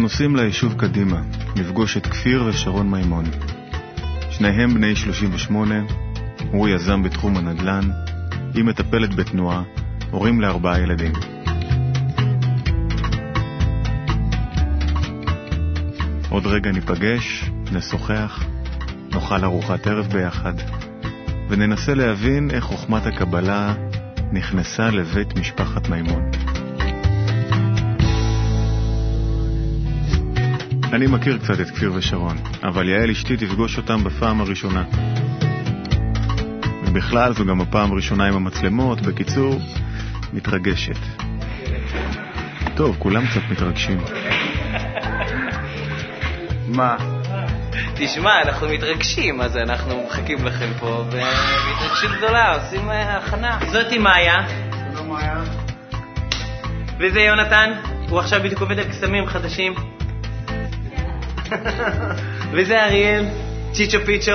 נוסעים ליישוב קדימה, לפגוש את כפיר ושרון מימון. שניהם בני 38, הוא יזם בתחום הנדל"ן, היא מטפלת בתנועה, הורים לארבעה ילדים. עוד רגע ניפגש, נשוחח, נאכל ארוחת ערב ביחד, וננסה להבין איך חוכמת הקבלה נכנסה לבית משפחת מימון. אני מכיר קצת את כפיר ושרון, אבל יעל אשתי תפגוש אותם בפעם הראשונה. ובכלל זו גם הפעם הראשונה עם המצלמות, בקיצור, מתרגשת. טוב, כולם קצת מתרגשים. מה? תשמע, אנחנו מתרגשים, אז אנחנו מחכים לכם פה, בהתרגשות גדולה, עושים אה, הכנה. זאתי מאיה. שלום מאיה. וזה יונתן, הוא עכשיו בדיוק עובד על קסמים חדשים. וזה אריאל, צ'יצ'ו פיצ'ו.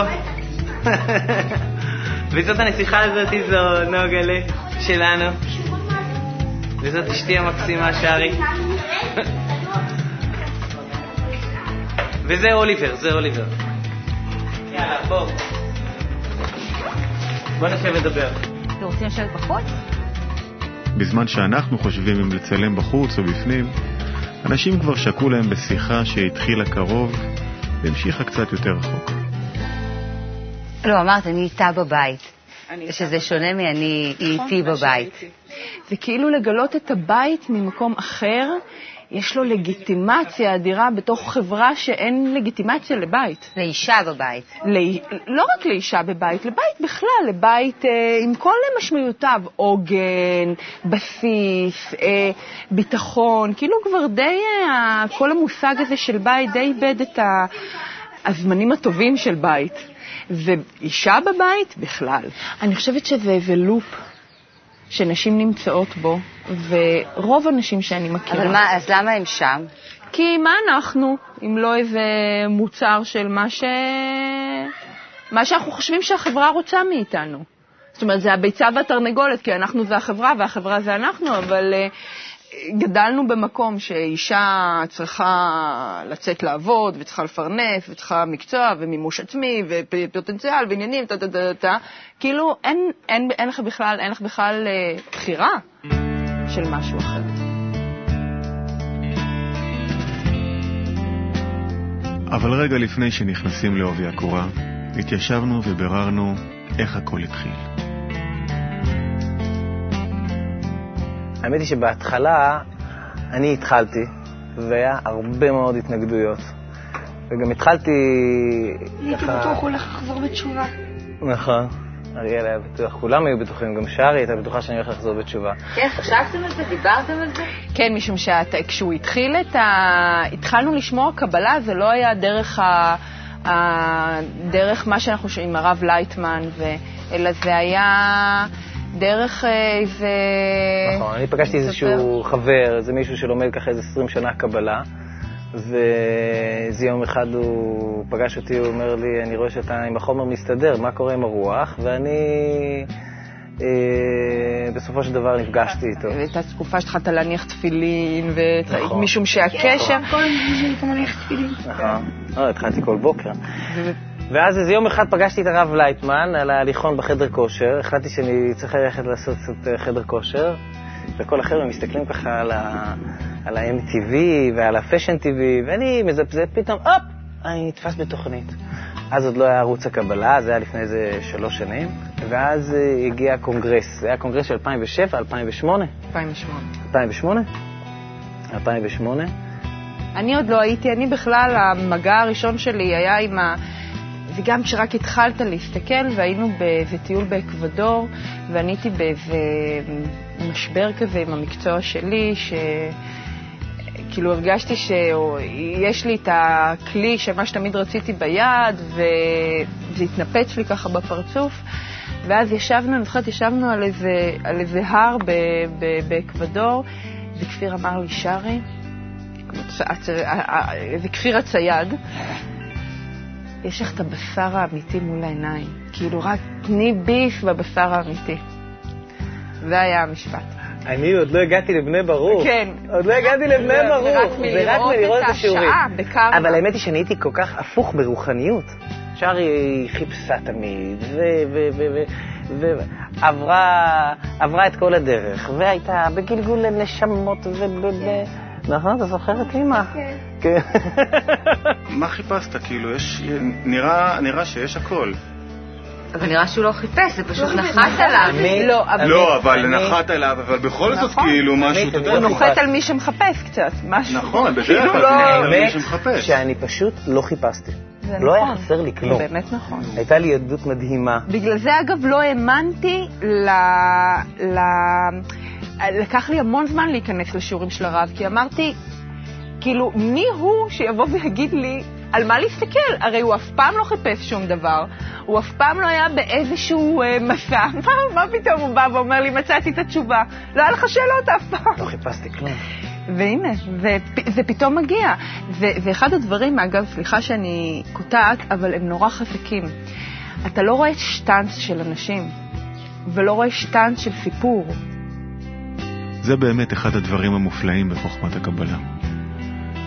וזאת הנסיכה הזאת, זו נוגלה שלנו. וזאת אשתי המקסימה, שרי. וזה אוליבר, זה אוליבר. יאללה, בוא. בוא נשב לדבר. אתם רוצים לשבת בחוץ? בזמן שאנחנו חושבים אם לצלם בחוץ או בפנים, אנשים כבר שקעו להם בשיחה שהתחילה קרוב והמשיכה קצת יותר רחוק. לא, אמרת, אני איתה בבית. שזה שונה מאני איתי בבית. זה כאילו לגלות את הבית ממקום אחר, יש לו לגיטימציה אדירה בתוך חברה שאין לגיטימציה לבית. לאישה בבית. לא, לא רק לאישה בבית, לבית בכלל, לבית אה, עם כל משמעויותיו, עוגן, בסיס, אה, ביטחון, כאילו כבר די, אה, כל המושג הזה של בית די איבד את ה, הזמנים הטובים של בית. ואישה בבית בכלל. אני חושבת שזה איזה לופ שנשים נמצאות בו, ורוב הנשים שאני מכירה... אבל מה, אז למה הם שם? כי מה אנחנו, אם לא איזה מוצר של מה ש... מה שאנחנו חושבים שהחברה רוצה מאיתנו. זאת אומרת, זה הביצה והתרנגולת, כי אנחנו זה החברה והחברה זה אנחנו, אבל uh, גדלנו במקום שאישה צריכה לצאת לעבוד, וצריכה לפרנס, וצריכה מקצוע, ומימוש עצמי, ופוטנציאל, ועניינים, טה טה טה טה, כאילו אין, אין, אין לך בכלל, אין לך בכלל אה, בחירה של משהו אחר. אבל רגע לפני שנכנסים לעובי הקורה, התיישבנו וביררנו איך הכל התחיל. האמת היא שבהתחלה אני התחלתי, והיה הרבה מאוד התנגדויות. וגם התחלתי... הייתי בטוח הוא הולך לחזור בתשובה. נכון. אריאל היה בטוח, כולם היו בטוחים, גם שרי הייתה בטוחה שאני הולך לחזור בתשובה. כן, חשבתם על זה? דיברתם על זה? כן, משום שכשהוא התחיל את ה... התחלנו לשמוע קבלה, זה לא היה דרך ה... ה... דרך מה שאנחנו שומעים עם הרב לייטמן, ו... אלא זה היה דרך אה, איזה... נכון, אני פגשתי איזשהו חבר, איזה מישהו שלומד ככה איזה 20 שנה קבלה, ואיזה יום אחד הוא פגש אותי, הוא אומר לי, אני רואה שאתה עם החומר מסתדר, מה קורה עם הרוח? ואני... אה, בסופו של דבר נפגשתי איתו. הייתה תקופה שהתחלת להניח תפילין. נכון. משום שהקשר... כל הזמן שאני להניח תפילין. נכון. לא, התחלתי כל בוקר. ואז איזה יום אחד פגשתי את הרב לייטמן על ההליכון בחדר כושר, החלטתי שאני צריך ללכת לעשות קצת אה, חדר כושר, וכל החבר'ה מסתכלים ככה על, ה... על ה-MTV ועל ה-Fashion TV, ואני מזפזפ פתאום, הופ, אני נתפס בתוכנית. אז עוד לא היה ערוץ הקבלה, זה היה לפני איזה שלוש שנים, ואז אה, הגיע הקונגרס, זה היה קונגרס של 2007, 2008? 2008. 2008? 2008. אני עוד לא הייתי, אני בכלל, המגע הראשון שלי היה עם ה... וגם כשרק התחלת להסתכל, והיינו באיזה טיול באקוודור, ואני הייתי באיזה משבר כזה עם המקצוע שלי, שכאילו הרגשתי שיש לי את הכלי של מה שתמיד רציתי ביד, וזה התנפץ לי ככה בפרצוף. ואז ישבנו, אני זוכרת, ישבנו על איזה, על איזה הר באקוודור, וכפיר אמר לי, שרי, איזה כפיר הצייד, יש לך את הבשר האמיתי מול העיניים. כאילו, רק תני ביף בבשר האמיתי. זה היה המשפט. אני עוד לא הגעתי לבני ברוך. כן. עוד לא הגעתי לבני זה ברוך. רק מלראות את השיעורים. השעה. אבל האמת היא שאני הייתי כל כך הפוך ברוחניות. שרי היא חיפשה תמיד, ועברה את כל הדרך, והייתה בגלגול נשמות וב... נכון, אתה זוכר את אימא? כן. כן. מה חיפשת? כאילו, יש... נראה, נראה שיש הכל. אבל נראה שהוא לא חיפש, זה פשוט לא נחת עליו. לא, אבל- לא, אבל נחת אליו, אבל בכל זאת נכון. כאילו משהו, אתה יודע, הוא לא נוחת. על מי שמחפש קצת, משהו. נכון, בדרך כאילו כלל, לא- זה מי האמת שמחפש. שאני פשוט לא חיפשתי. לא היה נכון. חסר לי כלום. זה באמת נכון. הייתה לי ילדות מדהימה. בגלל זה, אגב, לא האמנתי ל... ל... לקח לי המון זמן להיכנס לשיעורים של הרב, כי אמרתי, כאילו, מי הוא שיבוא ויגיד לי על מה להסתכל? הרי הוא אף פעם לא חיפש שום דבר, הוא אף פעם לא היה באיזשהו אה, מסע. מה, מה פתאום הוא בא ואומר לי, מצאתי את התשובה? לא היה לך שאלות אף פעם. לא חיפשתי כלום. והנה, ופ- זה פתאום מגיע. ו- ואחד הדברים, אגב, סליחה שאני קוטעת, אבל הם נורא חזקים. אתה לא רואה שטאנץ של אנשים, ולא רואה שטאנץ של סיפור. זה באמת אחד הדברים המופלאים בחוכמת הקבלה.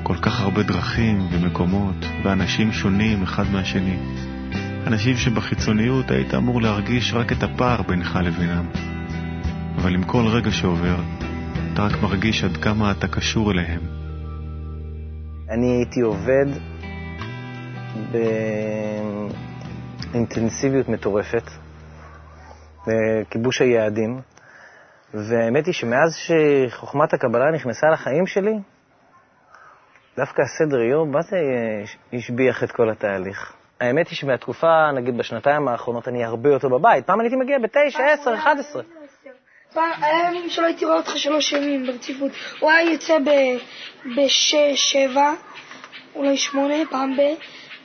כל כך הרבה דרכים ומקומות ואנשים שונים אחד מהשני. אנשים שבחיצוניות היית אמור להרגיש רק את הפער בינך לבינם. אבל עם כל רגע שעובר, אתה רק מרגיש עד כמה אתה קשור אליהם. אני הייתי עובד באינטנסיביות מטורפת, בכיבוש היעדים, והאמת היא שמאז שחוכמת הקבלה נכנסה לחיים שלי, דווקא הסדר יום, מה זה אה, השביח את כל התהליך? האמת היא שמהתקופה, נגיד בשנתיים האחרונות, אני הרבה יותר בבית. פעם אני הייתי מגיע בתשע, עשר, אחד עשרה. פעם, היה ימים שלא הייתי רואה אותך שלוש ימים ברציפות. הוא היה יוצא בשש, שבע, אולי שמונה, פעם ב...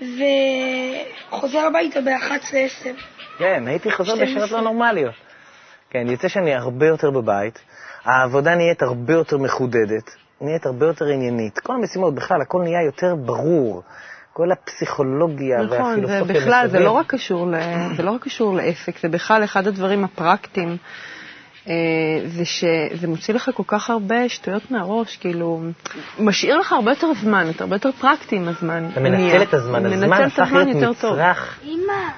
וחוזר הביתה ב-11, עשר. כן, הייתי חוזר 12. בשעות לא נורמליות. כן, יוצא שאני הרבה יותר בבית, העבודה נהיית הרבה יותר מחודדת, נהיית הרבה יותר עניינית. כל המשימות, בכלל, הכל נהיה יותר ברור. כל הפסיכולוגיה נכון, זה והפילוסופיה בכלל, זה מסביב. לא רק קשור, ל... זה לא רק קשור לעסק, זה בכלל אחד הדברים הפרקטיים. אה, זה שזה מוציא לך כל כך הרבה שטויות מהראש, כאילו, משאיר לך הרבה יותר זמן, אתה הרבה יותר פרקטי עם הזמן. אתה מנצל נהיה. את הזמן, הזמן הפך להיות יותר טוב. מצרך.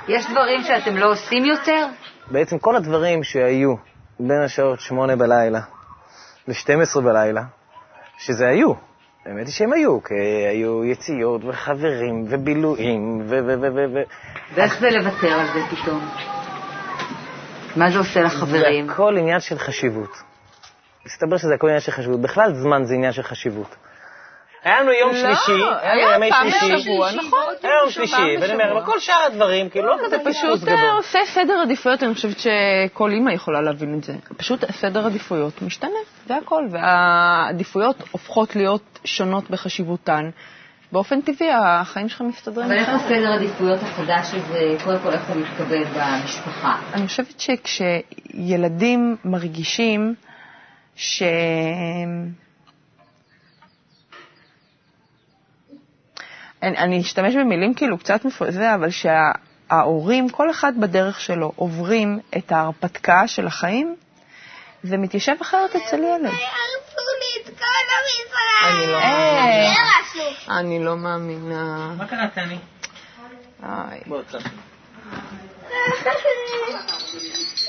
יש דברים שאתם לא עושים יותר? בעצם כל הדברים שהיו בין השעות שמונה בלילה ל-12 בלילה, שזה היו, האמת היא שהם היו, כי היו יציאות וחברים ובילויים ו... ו... ו... ו... ואיך זה לוותר על זה פתאום? מה זה עושה לחברים? זה הכל עניין של חשיבות. מסתבר שזה הכל עניין של חשיבות. בכלל זמן זה עניין של חשיבות. היה לנו יום לא, שלישי, היה לנו ימי שלישי. נכון. היה יום שלישי, ואני אומר, אבל כל שאר הדברים, כאילו, לא כזה זה פספוס פשוט אה. עושה סדר עדיפויות, אני חושבת שכל אימא יכולה להבין את זה. פשוט סדר עדיפויות משתנה, זה הכל, והעדיפויות הופכות להיות שונות בחשיבותן. באופן טבעי החיים שלך מסתדרים. אבל איך. הסדר עדיפויות החדש הזה, קודם כל איך הוא מתקבל במשפחה? אני חושבת שכשילדים מרגישים ש... אני, אני אשתמש במילים כאילו קצת מפוזע, אבל שההורים, כל אחד בדרך שלו, עוברים את ההרפתקה של החיים, זה מתיישב אחרת אצל ילד. אני לא אה. אני לא מאמינה. מה קרה, צא.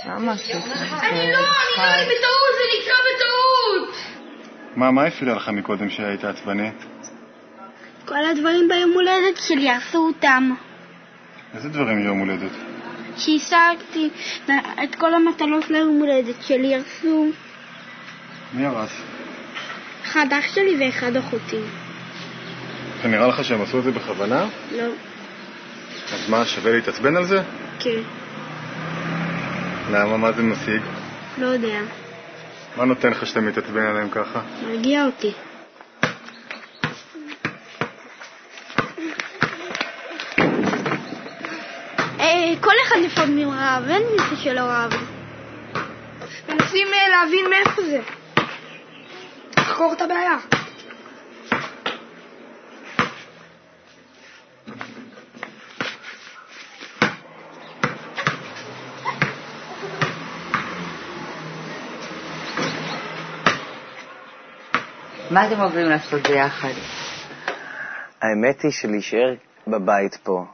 למה עשית? אני לא, לי בטעות, זה נקרא בטעות. מה, מה הפריע לך מקודם שהיית עצבני? כל הדברים ביום הולדת שלי, הרסו אותם. איזה דברים יום הולדת? שהשגתי את כל המטלות ליום הולדת שלי, הרסו. מי הרס? אחד אח שלי ואחד אחותי. זה נראה לך שהם עשו את זה בכוונה? לא, אז מה, שווה להתעצבן על זה? כן, למה, מה זה משיג? לא יודע. מה נותן לך שאתה מתעצבן עליהם ככה? מרגיע אותי. כל אחד לפעמים רב, אין מישהו שלא רב. מנסים אה, להבין מאיפה זה. לחקור את הבעיה. מה אתם אוהבים לעשות ביחד? האמת היא שלהישאר בבית פה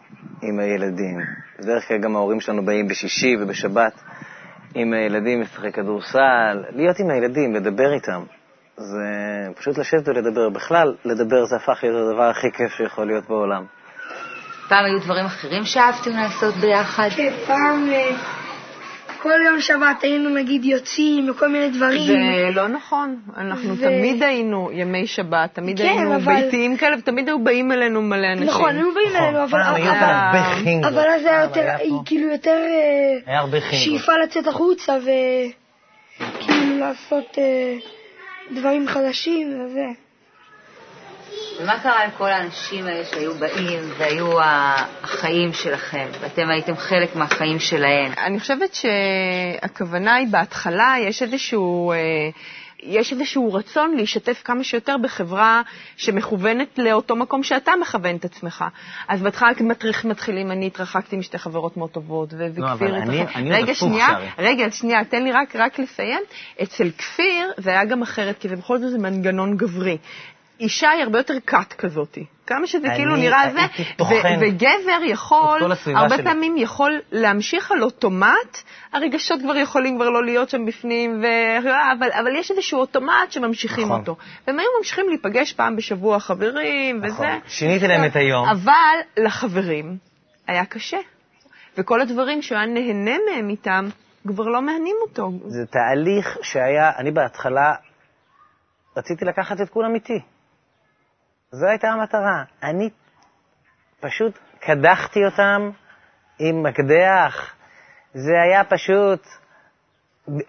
עם הילדים, בדרך כלל גם ההורים שלנו באים בשישי ובשבת עם הילדים, לשחק כדורסל, להיות עם הילדים, לדבר איתם. זה פשוט לשבת ולדבר. בכלל, לדבר זה הפך להיות הדבר הכי כיף שיכול להיות בעולם. פעם היו דברים אחרים שאהבתם לעשות ביחד? כן, פעם, אה, כל יום שבת היינו נגיד יוצאים וכל מיני דברים. זה לא נכון. אנחנו ו- תמיד היינו ימי שבת, תמיד כן, היינו אבל- ביתיים כאלה, ותמיד היו באים אלינו מלא אנשים. נכון, היו באים אלינו, אבל... אבל- חינגות. אבל אז היה יותר, היה כאילו יותר אה, היה הרבה חינגות. שאיפה לצאת החוצה וכאילו לעשות אה, דברים חדשים וזה. ומה קרה לכל האנשים האלה שהיו באים והיו החיים שלכם, ואתם הייתם חלק מהחיים שלהם? אני חושבת שהכוונה היא בהתחלה, יש איזשהו, אה, יש איזשהו רצון להשתתף כמה שיותר בחברה שמכוונת לאותו מקום שאתה מכוון את עצמך. אז בהתחלה מתחיל- מתחילים, אני התרחקתי משתי חברות מאוד טובות, ו- לא, אבל וכפיר אני- התרחק- אני עוד רגע, הפוך, שנייה, שרי. רגע, שנייה, תן לי רק, רק לסיים. אצל כפיר זה היה גם אחרת, כי זה בכל זאת זה מנגנון גברי. אישה היא הרבה יותר כת כזאתי. כמה שזה אני כאילו נראה זה, וגבר יכול, הרבה שלי. פעמים יכול להמשיך על אוטומט, הרגשות כבר יכולים כבר לא להיות שם בפנים, ו... אבל, אבל יש איזשהו אוטומט שממשיכים נכון. אותו. והם היו ממשיכים להיפגש פעם בשבוע חברים, נכון. וזה. שיניתי להם את היום. אבל לחברים היה קשה. וכל הדברים שהוא היה נהנה מהם איתם, כבר לא מהנים אותו. זה תהליך שהיה, אני בהתחלה רציתי לקחת את כולם איתי. זו הייתה המטרה. אני פשוט קדחתי אותם עם מקדח. זה היה פשוט...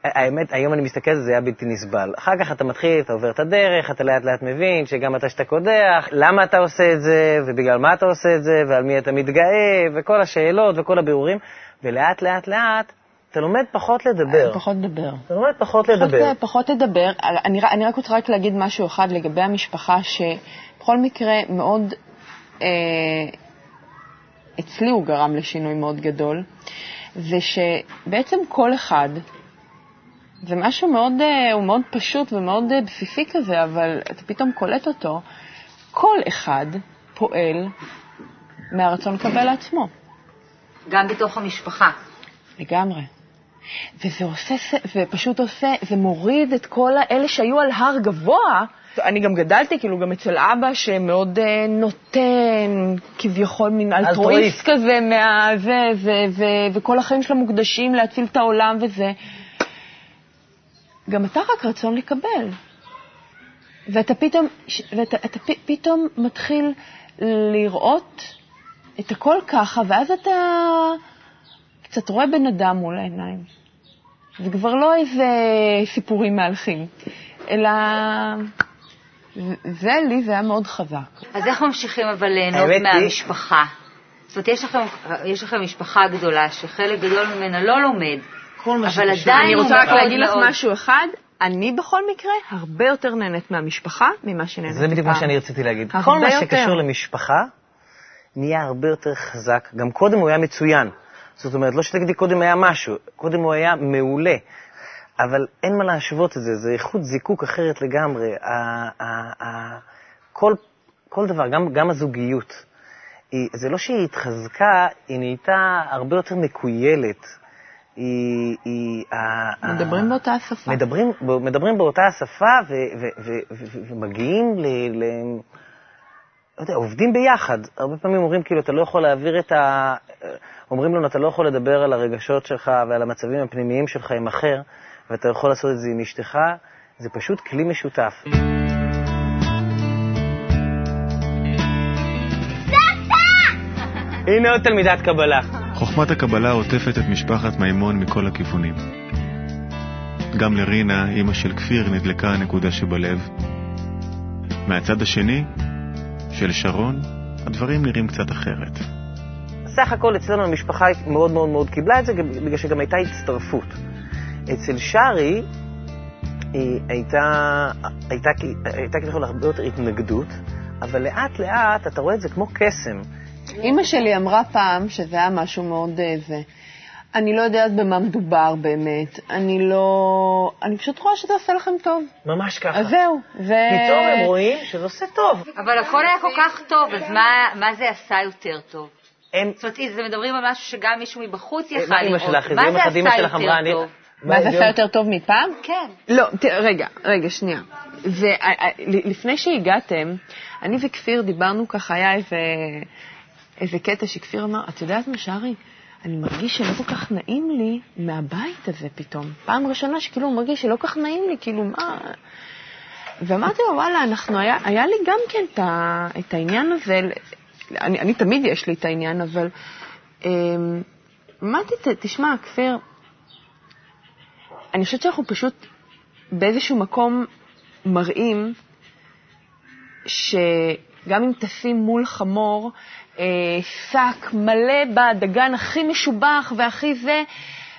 האמת, היום אני מסתכל על זה, זה היה בלתי נסבל. אחר כך אתה מתחיל, אתה עובר את הדרך, אתה לאט לאט מבין שגם אתה שאתה קודח, למה אתה עושה את זה, ובגלל מה אתה עושה את זה, ועל מי אתה מתגאה, וכל השאלות וכל הבירורים, ולאט לאט לאט אתה לומד פחות לדבר. פחות לדבר. אתה לומד פחות לדבר. פחות, פחות לדבר. אני, אני רק רוצה רק להגיד משהו אחד לגבי המשפחה, שבכל מקרה מאוד, אה, אצלי הוא גרם לשינוי מאוד גדול, זה שבעצם כל אחד, זה משהו מאוד, אה, הוא מאוד פשוט ומאוד אה, בסיסי כזה, אבל אתה פתאום קולט אותו, כל אחד פועל מהרצון לקבל לעצמו. גם בתוך המשפחה. לגמרי. וזה עושה, ופשוט עושה, זה מוריד את כל האלה שהיו על הר גבוה. אני גם גדלתי, כאילו, גם אצל אבא שמאוד אה, נותן, כביכול מין אלטרואיסט. כזה, מה, זה, ו, ו, וכל החיים שלו מוקדשים להציל את העולם וזה. גם אתה רק רצון לקבל. ואתה פתאום, ואתה אתה פ- פתאום מתחיל לראות את הכל ככה, ואז אתה קצת רואה בן אדם מול העיניים. זה כבר לא איזה סיפורים מהלכים, אלא זה לי, זה היה מאוד חזק. אז איך ממשיכים אבל ליהנות מהמשפחה? זאת אומרת, יש לכם, יש לכם משפחה גדולה שחלק גדול ממנה לא לומד, כל מה אבל עדיין אני רוצה רק להגיד לך משהו אחד, אני בכל מקרה הרבה יותר נהנית מהמשפחה ממה שנהנית זה בדיוק מה. שאני רציתי להגיד. כל מה יותר. שקשור למשפחה נהיה הרבה יותר חזק. גם קודם הוא היה מצוין. זאת אומרת, לא שתגידי קודם היה משהו, קודם הוא היה מעולה. אבל אין מה להשוות את זה, זה איכות זיקוק אחרת לגמרי. כל, כל דבר, גם, גם הזוגיות, היא, זה לא שהיא התחזקה, היא נהייתה הרבה יותר מקוילת. היא... היא ה- ה- מדברים באותה שפה. מדברים, מדברים באותה השפה ו, ו, ו, ו, ו, ומגיעים ל... ל לא יודע, עובדים ביחד. הרבה פעמים אומרים, כאילו, אתה לא יכול להעביר את ה... אומרים לנו, אתה לא יכול לדבר על הרגשות שלך ועל המצבים הפנימיים שלך עם אחר, ואתה יכול לעשות את זה עם אשתך. זה פשוט כלי משותף. הנה עוד תלמידת קבלה. חוכמת הקבלה עוטפת את משפחת מימון מכל הכיוונים. גם לרינה, אימא של כפיר, נדלקה הנקודה שבלב. מהצד השני, של שרון, הדברים נראים קצת אחרת. סך הכל אצלנו המשפחה מאוד מאוד מאוד קיבלה את זה, בגלל שגם הייתה הצטרפות. אצל שרי היא הייתה, הייתה, הייתה כביכול הרבה יותר התנגדות, אבל לאט לאט אתה רואה את זה כמו קסם. אימא שלי אמרה פעם, שזה היה משהו מאוד אה, זה, אני לא יודעת במה מדובר באמת. אני לא... אני פשוט רואה שזה עושה לכם טוב. ממש ככה. אז זהו. ו... פתאום הם רואים שזה עושה טוב. אבל הכל היה כל כך טוב, אז מה- מה זה עשה יותר טוב? הם... זאת אומרת, זה מדברים על משהו שגם מישהו מבחוץ מה יכל לראות. מה זה עשה יותר. טוב? מה זה עשה יותר טוב מפעם? כן. לא, רגע, רגע, שנייה. זה, אה, אה, לפני שהגעתם, אני וכפיר דיברנו ככה, היה איזה, איזה קטע שכפיר אמר, את יודעת מה, שרי? אני מרגיש שלא כל כך נעים לי מהבית הזה פתאום. פעם ראשונה שכאילו הוא מרגיש שלא כל כך נעים לי, כאילו, מה... ואמרתי לו, וואלה, אנחנו, היה, היה לי גם כן את, ה, את העניין הזה, אני, אני תמיד יש לי את העניין, אבל אמ, אמרתי, תשמע, כפיר, אני חושבת שאנחנו פשוט באיזשהו מקום מראים שגם אם תשים מול חמור אה, שק מלא בדגן הכי משובח והכי זה,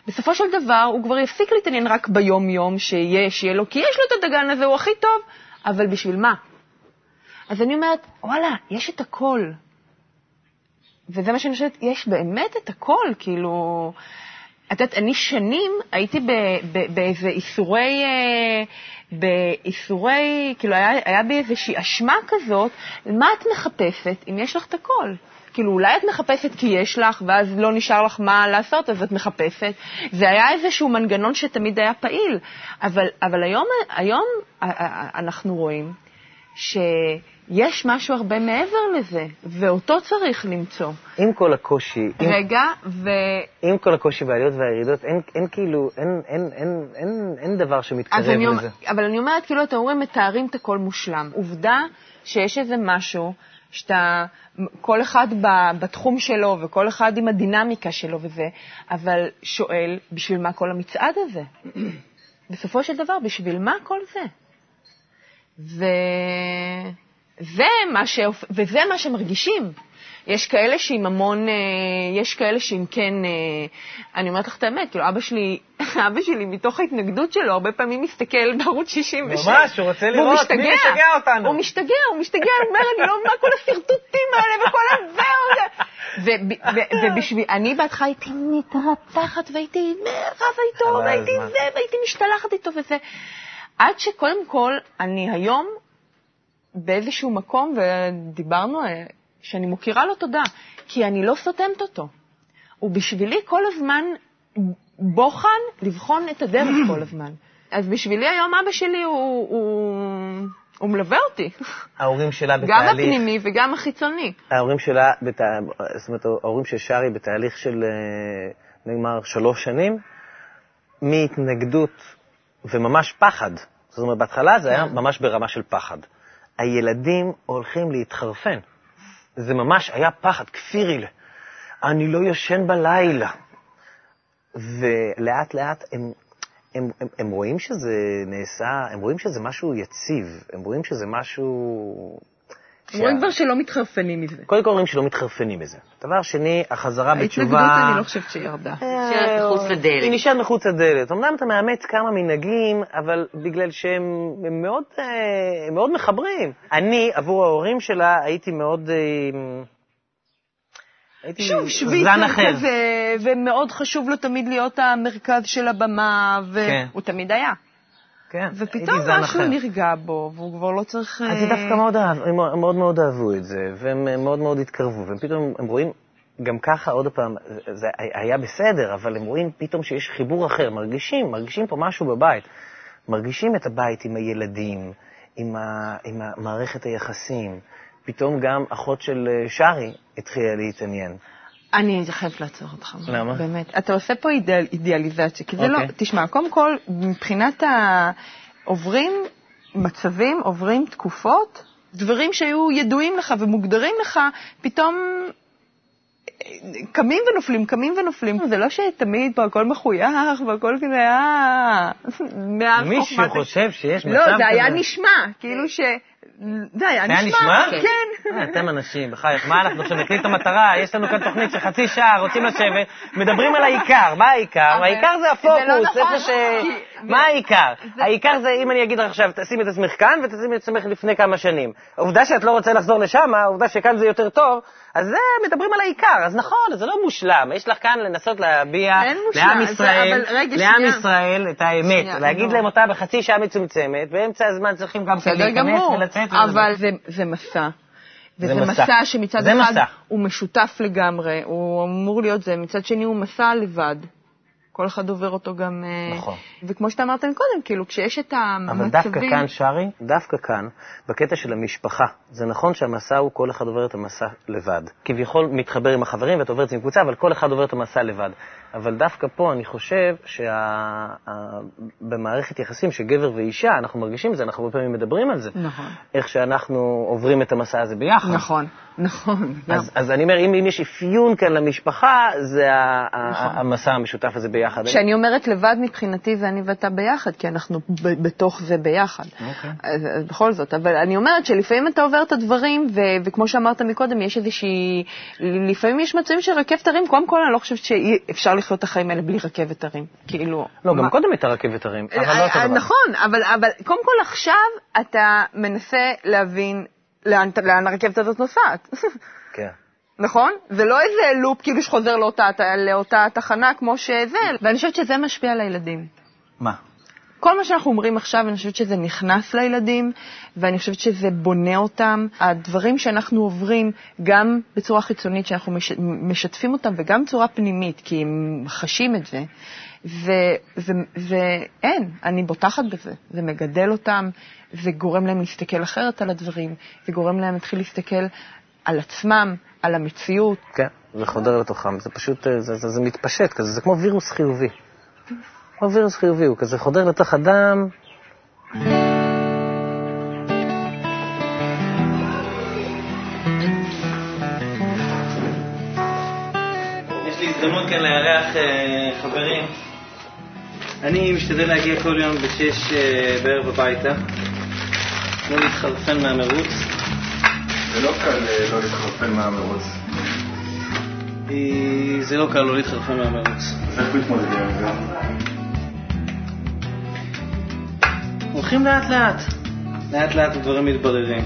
בסופו של דבר הוא כבר יפסיק להתעניין רק ביום-יום שיהיה, שיהיה לו, כי יש לו את הדגן הזה, הוא הכי טוב, אבל בשביל מה? אז אני אומרת, וואלה, יש את הכל. וזה מה שאני חושבת, יש באמת את הכל, כאילו... את יודעת, אני שנים הייתי ב- ב- באיזה איסורי, אה, באיסורי, כאילו היה, היה בי איזושהי אשמה כזאת, מה את מחפשת אם יש לך את הכל? כאילו, אולי את מחפשת כי יש לך, ואז לא נשאר לך מה לעשות, אז את מחפשת. זה היה איזשהו מנגנון שתמיד היה פעיל. אבל, אבל היום, היום אנחנו רואים שיש משהו הרבה מעבר לזה, ואותו צריך למצוא. עם כל הקושי, עם, רגע, ו... עם כל הקושי והעליות והירידות, אין, אין כאילו, אין, אין, אין, אין, אין דבר שמתקרב לזה. אומר- אבל אני אומרת, כאילו, אתם אומרים, מתארים את הכל מושלם. עובדה שיש איזה משהו שאתה, כל אחד ב- בתחום שלו, וכל אחד עם הדינמיקה שלו וזה, אבל שואל, בשביל מה כל המצעד הזה? בסופו של דבר, בשביל מה כל זה? ו... זה מה ש... וזה מה שמרגישים. יש כאלה שעם המון, אה, יש כאלה שעם כן, אה, אני אומרת לך את האמת, כאילו אבא שלי, אבא שלי מתוך ההתנגדות שלו הרבה פעמים מסתכל בערוץ 66. ממש, הוא רוצה לראות מי משתגע. אותנו. הוא משתגע, הוא משתגע, הוא אומר, אני לא מבינה כל השרטוטים האלה וכל הזה, ובשביל, אני בהתחלה הייתי מתרתחת והייתי רבה איתו, והייתי. זה, והייתי משתלחת איתו וזה. עד שקודם כל, אני היום באיזשהו מקום, ודיברנו, אה, שאני מוקירה לו תודה, כי אני לא סותמת אותו. הוא בשבילי כל הזמן בוחן לבחון את הדרך כל הזמן. אז בשבילי היום אבא שלי הוא, הוא, הוא מלווה אותי, ההורים שלה גם בתהליך, הפנימי וגם החיצוני. ההורים שלה, בת... זאת אומרת, ההורים של שרי בתהליך של, אה, נאמר, שלוש שנים, מהתנגדות וממש פחד. זאת אומרת, בהתחלה זה היה ממש ברמה של פחד. הילדים הולכים להתחרפן. זה ממש היה פחד, כפירי. אני לא ישן בלילה. ולאט לאט הם, הם, הם, הם רואים שזה נעשה, הם רואים שזה משהו יציב, הם רואים שזה משהו... הם רואים כבר שלא מתחרפנים מזה. קודם כל אומרים שלא מתחרפנים מזה. דבר שני, החזרה בתשובה... ההתנגדות אני לא חושבת שירדה. אה, נשארת מחוץ לדלת. היא נשארת מחוץ לדלת. אמנם אתה מאמץ כמה מנהגים, אבל בגלל שהם הם מאוד, אה, מאוד מחברים. אני, עבור ההורים שלה, הייתי מאוד... אה, הייתי שוב, שוויצר. כזה, ומאוד חשוב לו תמיד להיות המרכז של הבמה, כן. והוא תמיד היה. כן, ופתאום משהו אחר. נרגע בו, והוא כבר לא צריך... אז אה, זה דווקא מאוד אהב, הם מאוד מאוד אהבו את זה, והם מאוד מאוד התקרבו, והם פתאום, הם רואים, גם ככה, עוד פעם, זה היה בסדר, אבל הם רואים פתאום שיש חיבור אחר, מרגישים, מרגישים פה משהו בבית. מרגישים את הבית עם הילדים, עם, ה, עם מערכת היחסים. פתאום גם אחות של אה, שרי התחילה להתעניין. אני חייבת לעצור אותך. למה? באמת. אתה עושה פה אידאל, אידיאליזציה, כי זה לא... אוקיי. תשמע, קודם כל, מבחינת ה... עוברים מצבים, עוברים תקופות, דברים שהיו ידועים לך ומוגדרים לך, פתאום אה, קמים ונופלים, קמים ונופלים. זה לא שתמיד פה הכל מחוייך והכל כזה, אה... מעל מישהו חושב שיש מצב לא, כזה. זה היה נשמע, כאילו ש... זה היה היה נשמע. נשמע? כן. אה, אתם אנשים, בחייך, מה אנחנו עכשיו נקליט את המטרה? יש לנו כאן תוכנית של חצי שעה, רוצים לשבת, מדברים על העיקר, מה העיקר? העיקר זה לא הפוקוס, נכון, איפה ש... מה העיקר? העיקר זה, אם אני אגיד לך עכשיו, תשימי את עצמך כאן ותשימי את עצמך לפני כמה שנים. העובדה שאת לא רוצה לחזור לשם, העובדה שכאן זה יותר טוב, אז זה, מדברים על העיקר, אז נכון, זה לא מושלם, יש לך כאן לנסות להביע לעם זה- ישראל, לעם. ישראל את האמת, להגיד. להם אותה בחצי שעה מצומצמת, באמצע הזמן צריכים גם להיכנס. אבל זה, זה מסע. וזה זה מסע. מסע שמצד אחד מסע. הוא משותף לגמרי, הוא אמור להיות זה, מצד שני הוא מסע לבד. כל אחד עובר אותו גם... אה, נכון. וכמו שאתה אמרת קודם, כאילו, כשיש את המצבים... אבל דווקא כאן, שרי, דווקא כאן, בקטע של המשפחה, זה נכון שהמסע הוא, כל אחד עובר את המסע לבד. כביכול מתחבר עם החברים ואתה עובר את זה עם קבוצה, אבל כל אחד עובר את המסע לבד. אבל דווקא פה אני חושב שבמערכת יחסים של גבר ואישה, אנחנו מרגישים את זה, אנחנו הרבה פעמים מדברים על זה. נכון. איך שאנחנו עוברים את המסע הזה ביחד. נכון, נכון. אז, אז אני אומר, אם, אם יש אפיון כאן למשפחה, זה נכון. המסע המשותף הזה ביחד. כשאני אומרת לבד מבחינתי זה אני ואתה ביחד, כי אנחנו בתוך זה ביחד. אוקיי. אז, בכל זאת, אבל אני אומרת שלפעמים אתה עובר את הדברים, ו- וכמו שאמרת מקודם, יש איזושהי... לפעמים יש מצבים של רכבת הרים, קודם כל אני לא חושבת שאפשר לחיות את החיים האלה בלי רכבת הרים. כאילו... לא, גם מה- קודם הייתה רכבת הרים, אבל לא אותו אה, דבר. נכון, אבל, אבל קודם כל עכשיו אתה מנסה להבין לאן, לאן הרכבת הזאת נוסעת. כן. נכון? ולא איזה לופ כאילו שחוזר לאותה, לאותה תחנה כמו שזה, ואני חושבת שזה משפיע על הילדים. מה? כל מה שאנחנו אומרים עכשיו, אני חושבת שזה נכנס לילדים, ואני חושבת שזה בונה אותם. הדברים שאנחנו עוברים, גם בצורה חיצונית, שאנחנו מש, משתפים אותם, וגם בצורה פנימית, כי הם חשים את זה. ואין, אני בוטחת בזה. זה מגדל אותם, זה גורם להם להסתכל אחרת על הדברים, זה גורם להם להתחיל להסתכל על עצמם, על המציאות. כן, זה חודר לתוכם, זה פשוט, אה, זה, זה, זה מתפשט כזה, זה כמו וירוס חיובי. כמו וירוס חיובי, הוא כזה חודר לתוך אדם. יש לי הזדמנות כאן לארח אה, חברים. אני משתדל להגיע כל יום בשש אה, בערב הביתה, לא להתחרפן מהמרוץ. זה לא קל אה, לא להתחרפן מהמרוץ. אה, זה לא קל לא להתחרפן מהמרוץ. אז איך מתמודדים עם זה? הולכים לאט לאט. לאט לאט הדברים מתבררים.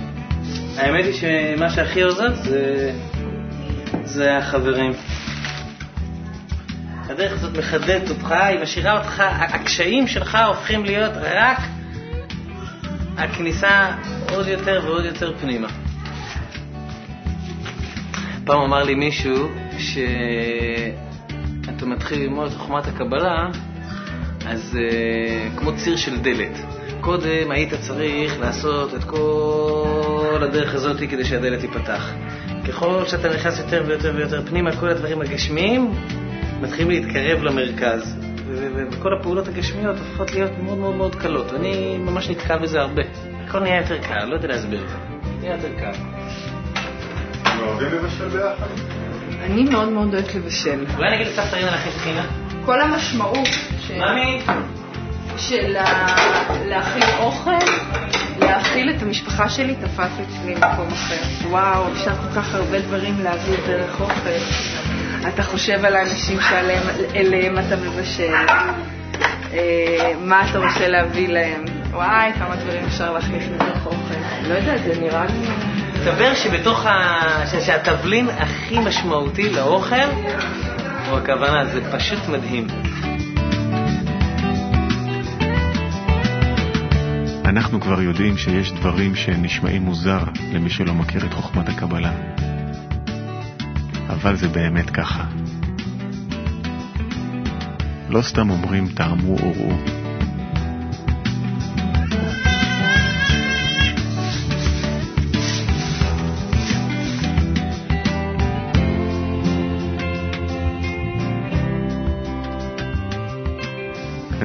האמת היא שמה שהכי עוזר זה, זה החברים. הדרך הזאת מחדדת אותך, היא משאירה אותך, הקשיים שלך הופכים להיות רק הכניסה עוד יותר ועוד יותר פנימה. פעם אמר לי מישהו שאתה מתחיל ללמוד את חוכמת הקבלה, אז uh, כמו ציר של דלת. קודם היית צריך לעשות את כל הדרך הזאת כדי שהדלת תיפתח. ככל שאתה נכנס יותר ויותר ויותר פנימה, כל הדברים הגשמיים מתחילים להתקרב למרכז. וכל הפעולות הגשמיות הופכות להיות מאוד מאוד מאוד קלות. אני ממש נתקע בזה הרבה. הכל נהיה יותר קל, לא יודע להסביר את זה. נהיה יותר קל. אתם אוהבים לבשל ביחד? אני מאוד מאוד אוהבת לבשל. אולי נגיד לסבתא רינה להכין טחינה? כל המשמעות? של להכיל אוכל, להאכיל את המשפחה שלי, תפס אצלי מקום אחר. וואו, אפשר כל כך הרבה דברים להביא דרך אוכל. אתה חושב על האנשים שאליהם אתה מבשל, אה, מה אתה רוצה להביא להם. וואי, כמה דברים אפשר להכניס לתוך אוכל. לא יודעת, זה נראה לי... מסתבר שבתוך ה... ש- שהתבלין הכי משמעותי לאוכל הוא הכוונה, זה פשוט מדהים. אנחנו כבר יודעים שיש דברים שנשמעים מוזר למי שלא מכיר את חוכמת הקבלה. אבל זה באמת ככה. לא סתם אומרים טעמו וראו.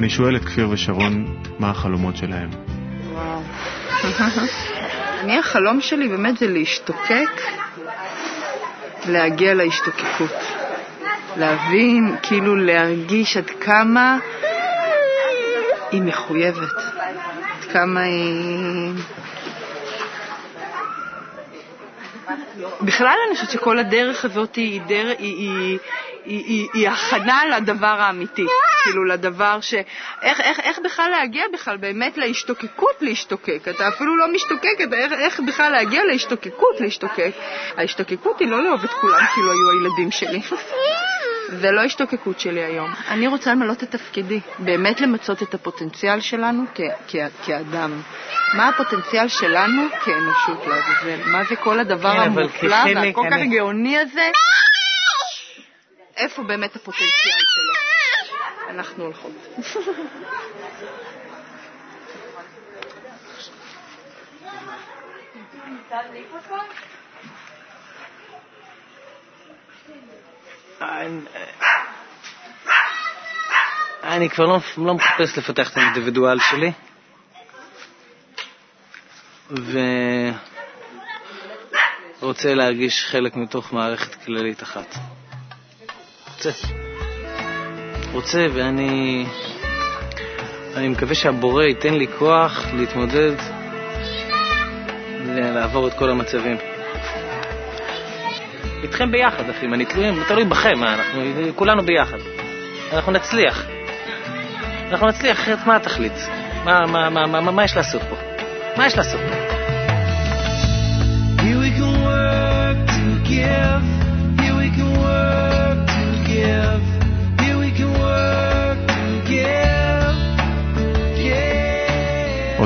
אני שואל את כפיר ושרון מה החלומות שלהם. וואו. אני, החלום שלי באמת זה להשתוקק, להגיע להשתוקקות. להבין, כאילו להרגיש עד כמה היא מחויבת, עד כמה היא... בכלל אני חושבת שכל הדרך הזאת היא, דר... היא, היא, היא, היא, היא הכנה לדבר האמיתי, כאילו לדבר ש... איך, איך, איך בכלל להגיע בכלל באמת להשתוקקות להשתוקק? אתה אפילו לא משתוקק, אתה איך, איך בכלל להגיע להשתוקקות להשתוקק? ההשתוקקות היא לא לאהוב את כולם כאילו היו הילדים שלי. זה לא השתוקקות שלי היום. אני רוצה למלות את תפקידי, באמת למצות את הפוטנציאל שלנו כ- כ- כאדם. מה הפוטנציאל שלנו כאנושות לעזאזל? מה זה כל הדבר כן, המופלא והכל כך אני- גאוני הזה? איפה באמת הפוטנציאל שלו? אנחנו הולכות. אני- כבר לא, לא מחפש לפתח את האינדיבידואל שלי, ורוצה להרגיש חלק מתוך מערכת כללית אחת. רוצה. רוצה, ואני אני מקווה שהבורא ייתן לי כוח להתמודד, לעבור את כל המצבים. איתכם ביחד, אחים, אני תלוי, תלוי בכם, מה, אנחנו כולנו ביחד. אנחנו נצליח. אנחנו נצליח, אחרת מה התכלית? מה, מה, מה, מה, מה, מה יש לעשות פה? מה יש לעשות פה?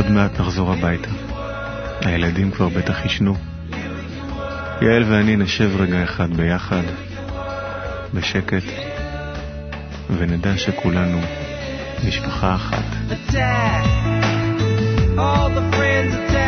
עוד מעט נחזור הביתה. הילדים כבר בטח ישנו. יעל ואני נשב רגע אחד ביחד, בשקט, ונדע שכולנו משפחה אחת. Attack. All the friends attack.